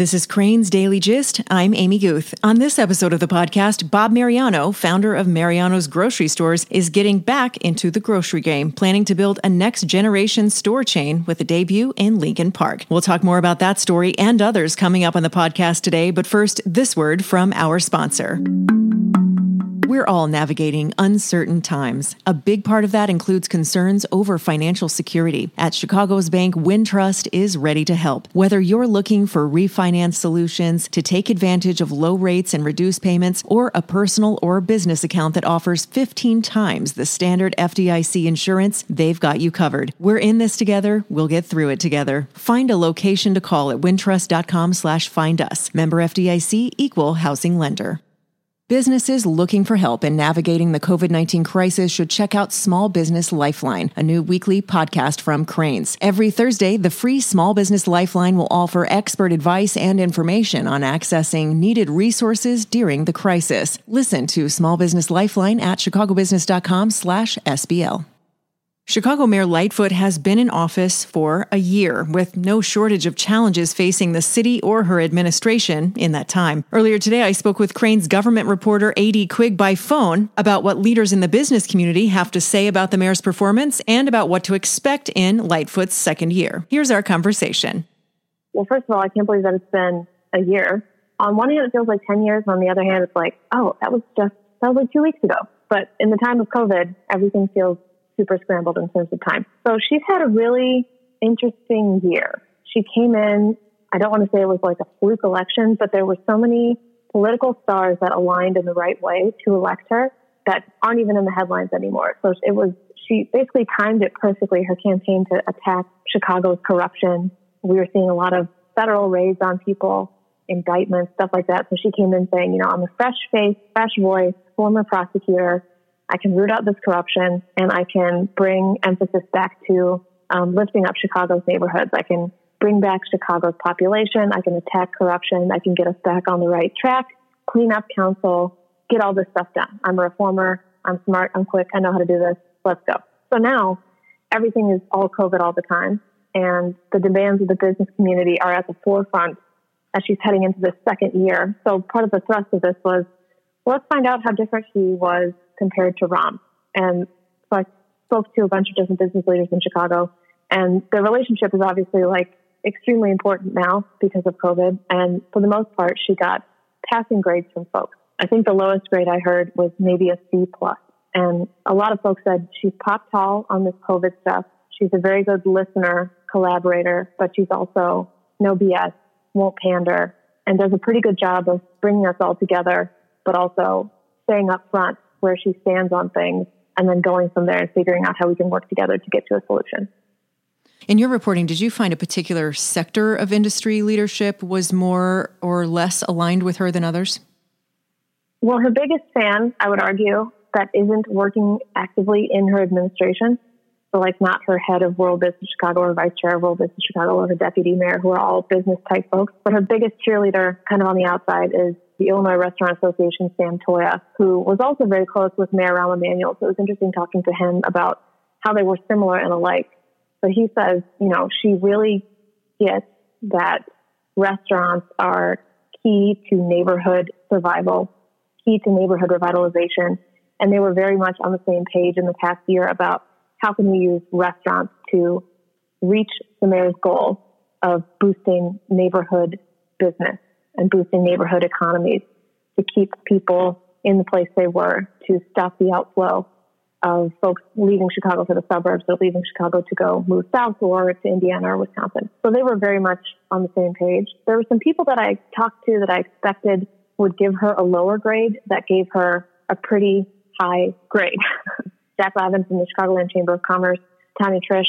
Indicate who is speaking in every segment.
Speaker 1: This is Crain's Daily Gist. I'm Amy Guth. On this episode of the podcast, Bob Mariano, founder of Mariano's Grocery Stores, is getting back into the grocery game, planning to build a next generation store chain with a debut in Lincoln Park. We'll talk more about that story and others coming up on the podcast today, but first, this word from our sponsor. We're all navigating uncertain times. A big part of that includes concerns over financial security. At Chicago's Bank, Wintrust is ready to help. Whether you're looking for refinance solutions to take advantage of low rates and reduce payments, or a personal or business account that offers 15 times the standard FDIC insurance, they've got you covered. We're in this together. We'll get through it together. Find a location to call at wintrust.com slash find us. Member FDIC equal housing lender. Businesses looking for help in navigating the COVID 19 crisis should check out Small Business Lifeline, a new weekly podcast from Crain's. Every Thursday, the free Small Business Lifeline will offer expert advice and information on accessing needed resources during the crisis. Listen to Small Business Lifeline at chicagobusiness.com slash SBL. Chicago Mayor Lightfoot has been in office for a year with no shortage of challenges facing the city or her administration in that time. Earlier today, I spoke with Crain's government reporter A.D. Quig by phone about what leaders in the business community have to say about the mayor's performance and about what to expect in Lightfoot's second year. Here's our conversation.
Speaker 2: Well, first of all, I can't believe that it's been a year. On one hand, it feels like 10 years. On the other hand, it's like, oh, that was just, that was like two weeks ago. But in the time of COVID, everything feels super scrambled in terms of time. So she's had a really interesting year. She came in, I don't want to say it was like a fluke election, but there were so many political stars that aligned in the right way to elect her that aren't even in the headlines anymore. So it was, she basically timed it perfectly, her campaign to attack Chicago's corruption. We were seeing a lot of federal raids on people, indictments, stuff like that. So she came in saying, you know, I'm a fresh face, fresh voice, former prosecutor. I can root out this corruption and I can bring emphasis back to um, lifting up Chicago's neighborhoods. I can bring back Chicago's population. I can attack corruption. I can get us back on the right track, clean up council, get all this stuff done. I'm a reformer. I'm smart. I'm quick. I know how to do this. Let's go. So now everything is all COVID all the time. And the demands of the business community are at the forefront as she's heading into the second year. So part of the thrust of this was, well, let's find out how different she was compared to Rahm. And so I spoke to a bunch of different business leaders in Chicago, and their relationship is obviously like extremely important now because of COVID. And for the most part, she got passing grades from folks. I think the lowest grade I heard was maybe a C plus. And a lot of folks said she's popped tall on this COVID stuff. She's a very good listener, collaborator, but she's also no BS, won't pander, and does a pretty good job of bringing us all together, but also staying up front where she stands on things and then going from there and figuring out how we can work together to get to a solution.
Speaker 1: In your reporting, did you find a particular sector of industry leadership was more or less aligned with her than others?
Speaker 2: Well, her biggest fan, I would argue, that isn't working actively in her administration. So, like, not her head of World Business Chicago or vice chair of World Business Chicago or her deputy mayor, who are all business type folks. But her biggest cheerleader, kind of on the outside, is the Illinois Restaurant Association, Sam Toia, who was also very close with Mayor Rahm Emanuel. So it was interesting talking to him about how they were similar and alike. But he says, you know, she really gets that restaurants are key to neighborhood survival, key to neighborhood revitalization. And they were very much on the same page in the past year about how can we use restaurants to reach the mayor's goal of boosting neighborhood business and boosting neighborhood economies to keep people in the place they were, to stop the outflow of folks leaving Chicago for the suburbs or leaving Chicago to go move south or to Indiana or Wisconsin. So they were very much on the same page. There were some people that I talked to that I expected would give her a lower grade that gave her a pretty high grade. Jack Lavin from the Chicagoland Chamber of Commerce, Tanya Triche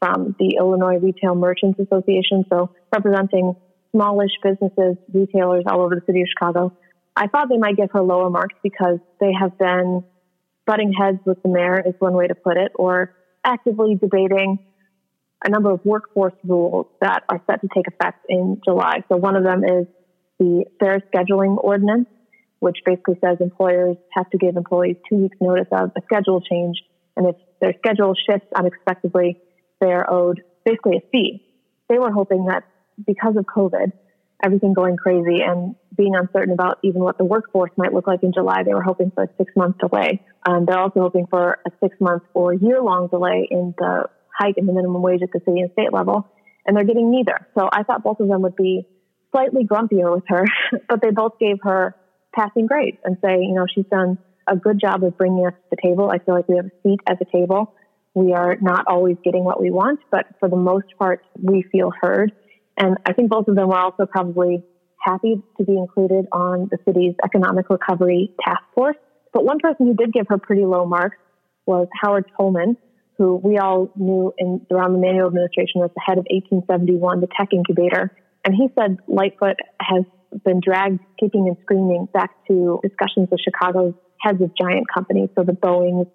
Speaker 2: from the Illinois Retail Merchants Association, so representing smallish businesses, retailers all over the city of Chicago. I thought they might give her lower marks because they have been butting heads with the mayor, is one way to put it, or actively debating a number of workforce rules that are set to take effect in July. So one of them is the fair scheduling ordinance, which basically says employers have to give employees two weeks notice of a schedule change. And if their schedule shifts unexpectedly, they are owed basically a fee. They were hoping that because of COVID everything going crazy and being uncertain about even what the workforce might look like in July, they were hoping for a six month delay. Um, they're also hoping for a six month or year long delay in the hike in the minimum wage at the city and state level. And they're getting neither. So I thought both of them would be slightly grumpier with her, but they both gave her passing grades and say, you know, she's done a good job of bringing us to the table. I feel like we have a seat at the table. We are not always getting what we want, but for the most part, we feel heard. And I think both of them were also probably happy to be included on the city's economic recovery task force. But one person who did give her pretty low marks was Howard Tullman, who we all knew in around the Emanuel administration as the head of 1871, the tech incubator. And he said Lightfoot has been dragged kicking and screaming back to discussions with Chicago's heads of giant companies. So the Boeings,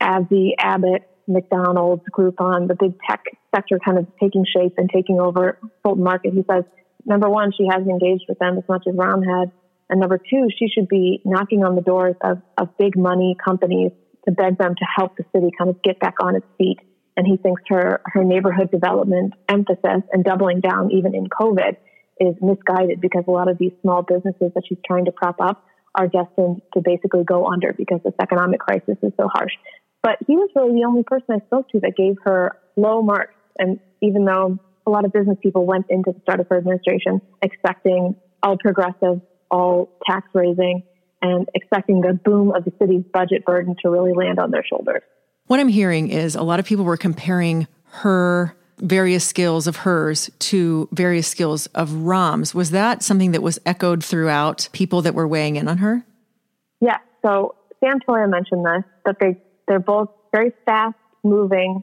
Speaker 2: AbbVie, Abbott, McDonald's, Groupon, the big tech sector kind of taking shape and taking over Fulton Market. He says, number one, she hasn't engaged with them as much as Rahm had. And number two, she should be knocking on the doors of, of big money companies to beg them to help the city kind of get back on its feet. And he thinks her, her neighborhood development emphasis and doubling down even in COVID is misguided because a lot of these small businesses that she's trying to prop up are destined to basically go under because this economic crisis is so harsh. But he was really the only person I spoke to that gave her low marks. And even though a lot of business people went into the start of her administration expecting all progressive, all tax raising, and expecting the boom of the city's budget burden to really land on their shoulders.
Speaker 1: What I'm hearing is a lot of people were comparing her various skills of hers to various skills of Rahm's. Was that something that was echoed throughout people that were weighing in on her?
Speaker 2: Yeah. So Sam Toia mentioned this, that they, they're both very fast moving,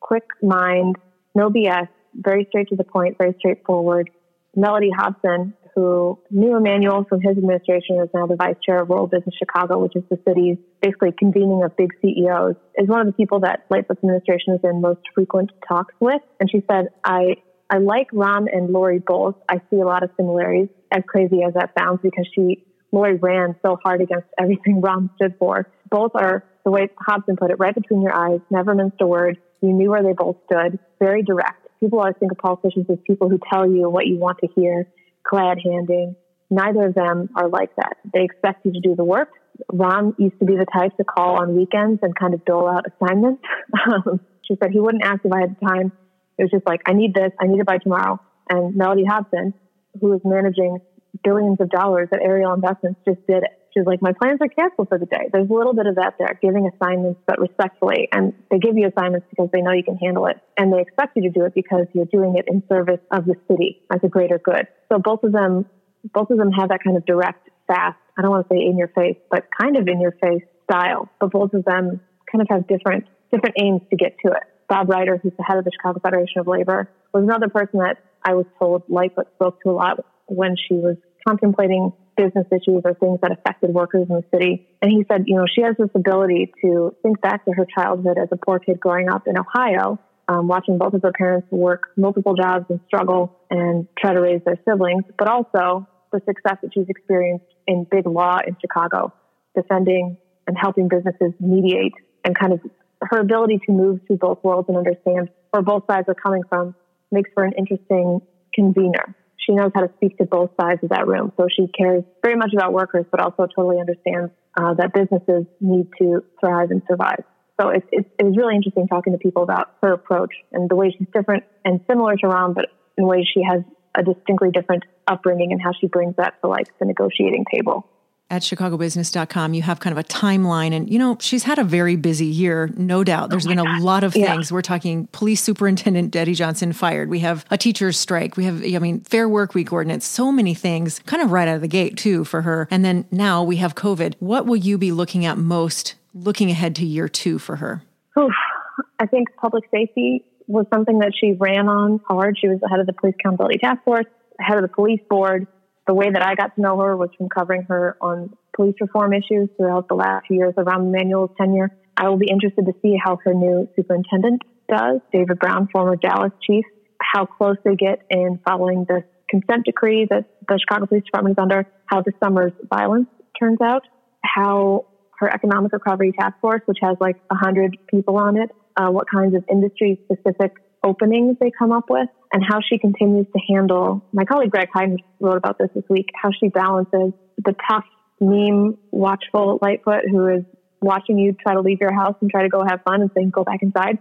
Speaker 2: quick mind, no BS, very straight to the point, very straightforward. Mellody Hobson who knew Emanuel from his administration is now the vice chair of World Business Chicago, which is the city's basically convening of big CEOs, is one of the people that Lightfoot's administration is in most frequent talks with. And she said, I, I like Rahm and Lori both. I see a lot of similarities, as crazy as that sounds, because she, Lori ran so hard against everything Rahm stood for. Both are, the way Hobson put it, right between your eyes, never minced a word. You knew where they both stood, very direct. People always think of politicians as people who tell you what you want to hear glad handing. Neither of them are like that. They expect you to do the work. Rahm used to be the type to call on weekends and kind of dole out assignments. Um, she said he wouldn't ask if I had time. It was just like, I need this, I need it by tomorrow. And Mellody Hobson, who is managing billions of dollars that Ariel Investments, just did. She's like, my plans are canceled for the day. There's a little bit of that there, giving assignments, but respectfully. And they give you assignments because they know you can handle it. And they expect you to do it because you're doing it in service of the city as a greater good. So both of them, both of them have that kind of direct, fast, I don't want to say in your face, but kind of in your face style. But both of them kind of have different, different aims to get to it. Bob Reiter, who's the head of the Chicago Federation of Labor, was another person that I was told Lightfoot spoke to a lot when she was contemplating business issues or things that affected workers in the city. And he said, you know, she has this ability to think back to her childhood as a poor kid growing up in Ohio, um, watching both of her parents work multiple jobs and struggle and try to raise their siblings, but also the success that she's experienced in big law in Chicago, defending and helping businesses mediate and kind of her ability to move through both worlds and understand where both sides are coming from makes for an interesting convener she knows how to speak to both sides of that room. So she cares very much about workers, but also totally understands uh, that businesses need to thrive and survive. So it's, it's, it was really interesting talking to people about her approach and the way she's different and similar to Rahm, but in ways she has a distinctly different upbringing and how she brings that to like the negotiating table
Speaker 1: at chicagobusiness.com you have kind of a timeline. And you know she's had a very busy year no doubt. There's oh been a God. lot of things. Yeah. we're talking police superintendent Eddie Johnson fired. We have a teacher's strike. We have i mean fair work week ordinance. So many things kind of right out of the gate too for her. And then now we have covid. What will you be looking at most looking ahead to year two for her?
Speaker 2: Oof. i think public safety was something that she ran on hard. She was the head of the police accountability task force head of the police board the way that I got to know her was from covering her on police reform issues throughout the last few years Rahm Emanuel's tenure. I will be interested to see how her new superintendent does, David Brown, former Dallas chief, how close they get in following this consent decree that the Chicago Police Department is under, how the summer's violence turns out, how her economic recovery task force, which has like 100 people on it, uh, what kinds of industry specific openings they come up with and how she continues to handle. My colleague Greg Hinz wrote about this this week, how she balances the tough, meme, watchful Lightfoot who is watching you try to leave your house and try to go have fun and saying, go back inside.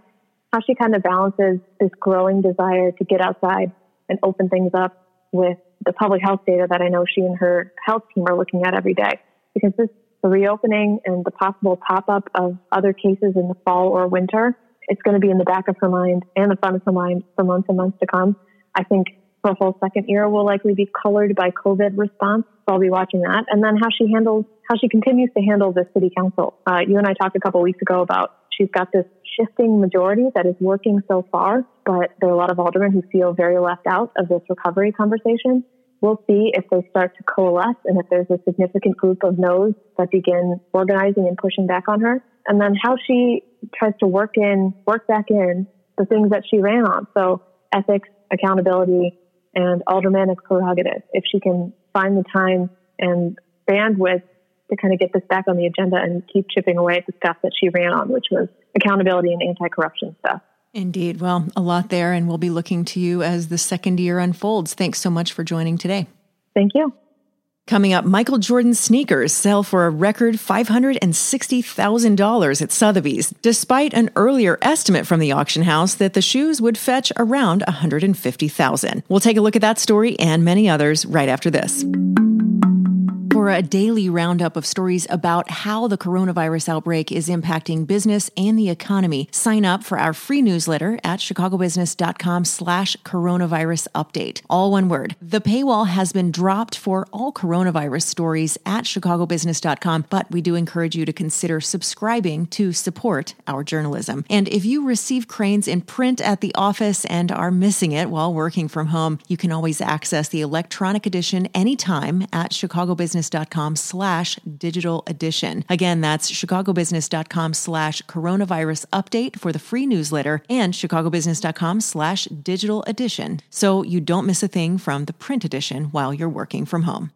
Speaker 2: How she kind of balances this growing desire to get outside and open things up with the public health data that I know she and her health team are looking at every day. Because this, the reopening and the possible pop up of other cases in the fall or winter it's going to be in the back of her mind and the front of her mind for months and months to come. I think her whole second year will likely be colored by COVID response. So I'll be watching that. And then how she handles, how she continues to handle the city council. Uh, you and I talked a couple weeks ago about she's got this shifting majority that is working so far, but there are a lot of aldermen who feel very left out of this recovery conversation. We'll see if they start to coalesce and if there's a significant group of no's that begin organizing and pushing back on her. And then how she tries to work in, work back in the things that she ran on. So ethics, accountability, and aldermanic prerogative. If she can find the time and bandwidth to kind of get this back on the agenda and keep chipping away at the stuff that she ran on, which was accountability and anti-corruption stuff.
Speaker 1: Indeed. Well, a lot there, and we'll be looking to you as the second year unfolds. Thanks so much for joining today.
Speaker 2: Thank you.
Speaker 1: Coming up, Michael Jordan sneakers sell for a record $560,000 at Sotheby's, despite an earlier estimate from the auction house that the shoes would fetch around 150,000. We'll take a look at that story and many others right after this. For a daily roundup of stories about how the coronavirus outbreak is impacting business and the economy, sign up for our free newsletter at chicagobusiness.com slash coronavirus update. All one word. The paywall has been dropped for all coronavirus stories at chicagobusiness.com, but we do encourage you to consider subscribing to support our journalism. And if you receive Crain's in print at the office and are missing it while working from home, you can always access the electronic edition anytime at chicagobusiness chicagobusiness.com slash digital edition. Again, that's chicagobusiness.com slash coronavirus update for the free newsletter and chicagobusiness.com slash digital edition so you don't miss a thing from the print edition while you're working from home.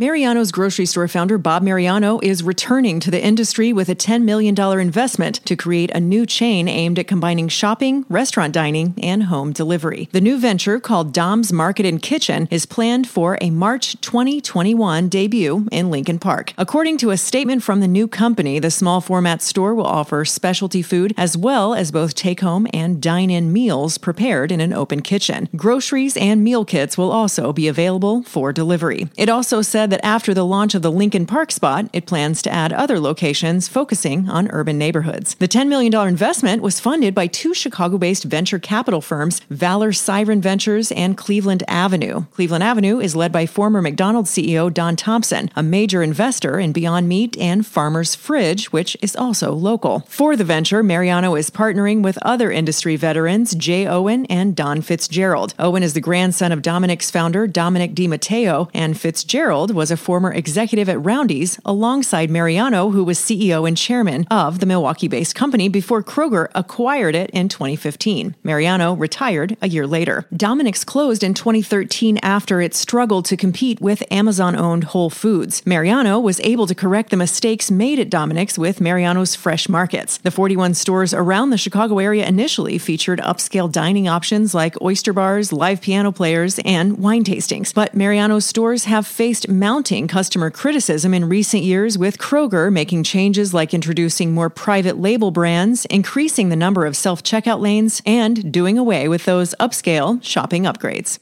Speaker 1: Mariano's grocery store founder Bob Mariano is returning to the industry with a $10 million investment to create a new chain aimed at combining shopping, restaurant dining, and home delivery. The new venture, called Dom's Market and Kitchen, is planned for a March 2021 debut in Lincoln Park. According to a statement from the new company, the small format store will offer specialty food as well as both take home and dine in meals prepared in an open kitchen. Groceries and meal kits will also be available for delivery. It also said said that after the launch of the Lincoln Park spot, it plans to add other locations focusing on urban neighborhoods. The $10 million investment was funded by two Chicago based venture capital firms, Valor Siren Ventures and Cleveland Avenue. Cleveland Avenue is led by former McDonald's CEO Don Thompson, a major investor in Beyond Meat and Farmer's Fridge, which is also local. For the venture, Mariano is partnering with other industry veterans, Jay Owen and Don Fitzgerald. Owen is the grandson of Dominick's founder, Dominick DiMatteo, and Fitzgerald was a former executive at Roundy's alongside Mariano, who was CEO and chairman of the Milwaukee based company before Kroger acquired it in 2015. Mariano retired a year later. Dominick's closed in 2013 after it struggled to compete with Amazon owned Whole Foods. Mariano was able to correct the mistakes made at Dominick's with Mariano's Fresh Markets. The 41 stores around the Chicago area initially featured upscale dining options like oyster bars, live piano players, and wine tastings. But Mariano's stores have faced mounting customer criticism in recent years, with Kroger making changes like introducing more private label brands, increasing the number of self checkout lanes, and doing away with those upscale shopping upgrades.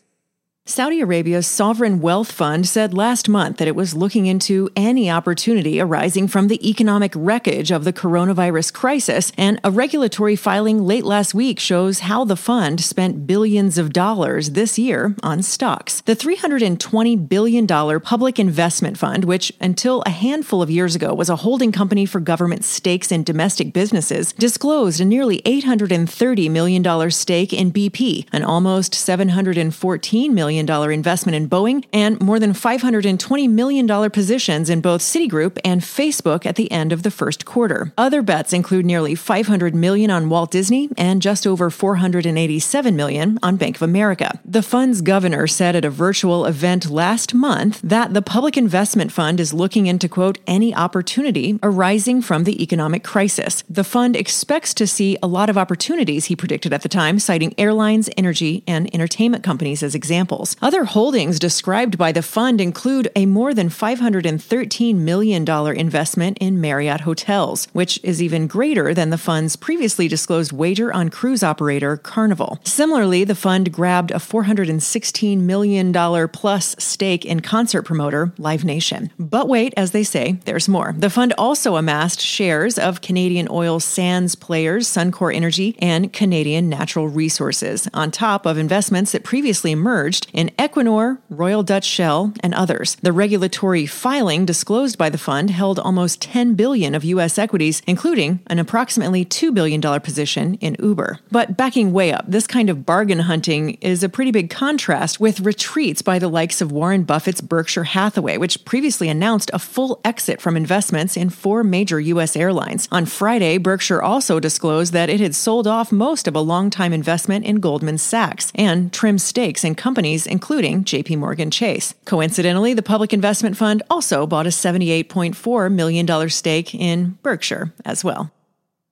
Speaker 1: Saudi Arabia's sovereign wealth fund said last month that it was looking into any opportunity arising from the economic wreckage of the coronavirus crisis, and a regulatory filing late last week shows how the fund spent billions of dollars this year on stocks. The $320 billion public investment fund, which until a handful of years ago was a holding company for government stakes in domestic businesses, disclosed a nearly $830 million stake in BP, an almost $714 million million investment in Boeing and more than $520 million positions in both Citigroup and Facebook at the end of the first quarter. Other bets include nearly 500 million on Walt Disney and just over 487 million on Bank of America. The fund's governor said at a virtual event last month that the public investment fund is looking into quote any opportunity arising from the economic crisis. The fund expects to see a lot of opportunities, he predicted at the time, citing airlines, energy, and entertainment companies as examples. Other holdings described by the fund include a more than $513 million investment in Marriott Hotels, which is even greater than the fund's previously disclosed wager on cruise operator Carnival. Similarly, the fund grabbed a $416 million plus stake in concert promoter Live Nation. But wait, as they say, there's more. The fund also amassed shares of Canadian oil sands players Suncor Energy and Canadian Natural Resources, on top of investments that previously merged in Equinor, Royal Dutch Shell, and others. The regulatory filing disclosed by the fund held almost 10 billion of US equities, including an approximately 2 billion dollar position in Uber. But backing way up, this kind of bargain hunting is a pretty big contrast with retreats by the likes of Warren Buffett's Berkshire Hathaway, which previously announced a full exit from investments in four major US airlines. On Friday, Berkshire also disclosed that it had sold off most of a long-time investment in Goldman Sachs and trimmed stakes in companies including JP Morgan Chase. Coincidentally, the public investment fund also bought a $78.4 million stake in Berkshire as well.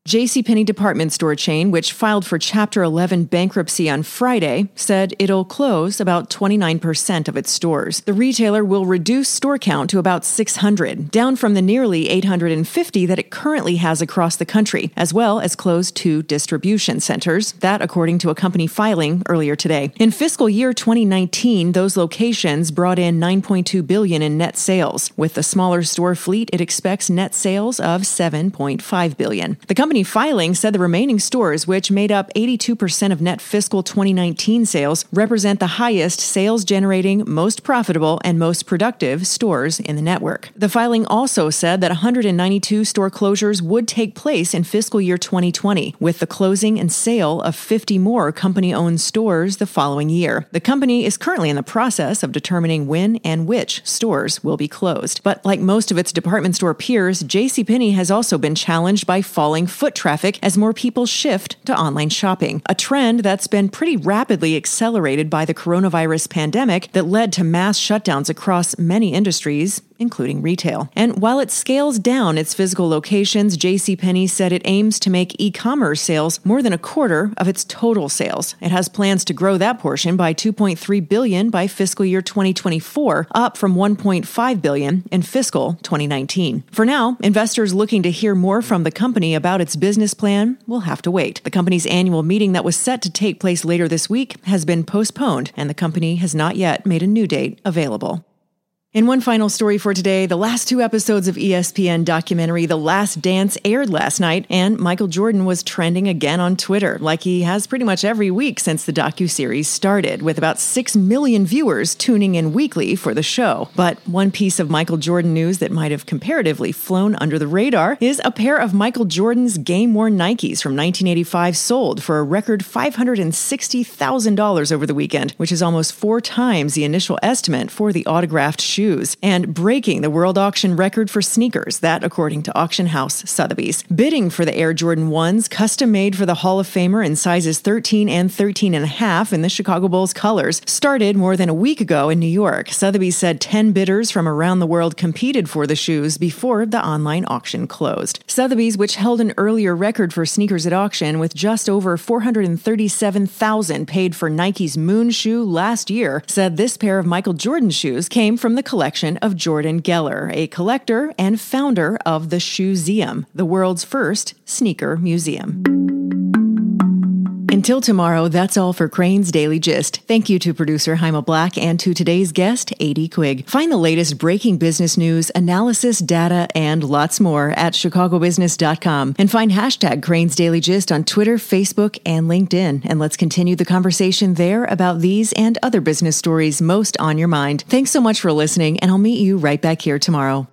Speaker 1: JCPenney department store chain, which filed for Chapter 11 bankruptcy on Friday, said it'll close about 29% of its stores. The retailer will reduce store count to about 600, down from the nearly 850 that it currently has across the country, as well as close two distribution centers, that according to a company filing earlier today. In fiscal year 2019, those locations brought in 9.2 billion in net sales. With the smaller store fleet, it expects net sales of 7.5 billion. The company company filing said the remaining stores, which made up 82% of net fiscal 2019 sales, represent the highest sales generating, most profitable, and most productive stores in the network. The filing also said that 192 store closures would take place in fiscal year 2020, with the closing and sale of 50 more company owned stores the following year. The company is currently in the process of determining when and which stores will be closed. But like most of its department store peers, JCPenney has also been challenged by falling traffic as more people shift to online shopping, a trend that's been pretty rapidly accelerated by the coronavirus pandemic that led to mass shutdowns across many industries, including retail. And while it scales down its physical locations, JCPenney said it aims to make e-commerce sales more than a quarter of its total sales. It has plans to grow that portion by 2.3 billion by fiscal year 2024, up from 1.5 billion in fiscal 2019. For now, investors looking to hear more from the company about its business plan will have to wait. The company's annual meeting that was set to take place later this week has been postponed, and the company has not yet made a new date available. In one final story for today, the last two episodes of ESPN documentary The Last Dance aired last night, and Michael Jordan was trending again on Twitter, like he has pretty much every week since the docu-series started, with about 6 million viewers tuning in weekly for the show. But one piece of Michael Jordan news that might have comparatively flown under the radar is a pair of Michael Jordan's game-worn Nikes from 1985 sold for a record $560,000 over the weekend, which is almost four times the initial estimate for the autographed shoe shoes and breaking the world auction record for sneakers, that according to auction house Sotheby's. Bidding for the Air Jordan 1s, custom made for the Hall of Famer in sizes 13 and 13 and a half in the Chicago Bulls colors, started more than a week ago in New York. Sotheby's said 10 bidders from around the world competed for the shoes before the online auction closed. Sotheby's, which held an earlier record for sneakers at auction with just over 437,000 paid for Nike's Moon shoe last year, said this pair of Michael Jordan shoes came from the collection of Jordan Geller, a collector and founder of the Shoezeum, the world's first sneaker museum. Until tomorrow, that's all for Crain's Daily Gist. Thank you to producer Heima Black and to today's guest, A.D. Quig. Find the latest breaking business news, analysis, data, and lots more at chicagobusiness.com. And find hashtag Crain's Daily Gist on Twitter, Facebook, and LinkedIn. And let's continue the conversation there about these and other business stories most on your mind. Thanks so much for listening, and I'll meet you right back here tomorrow.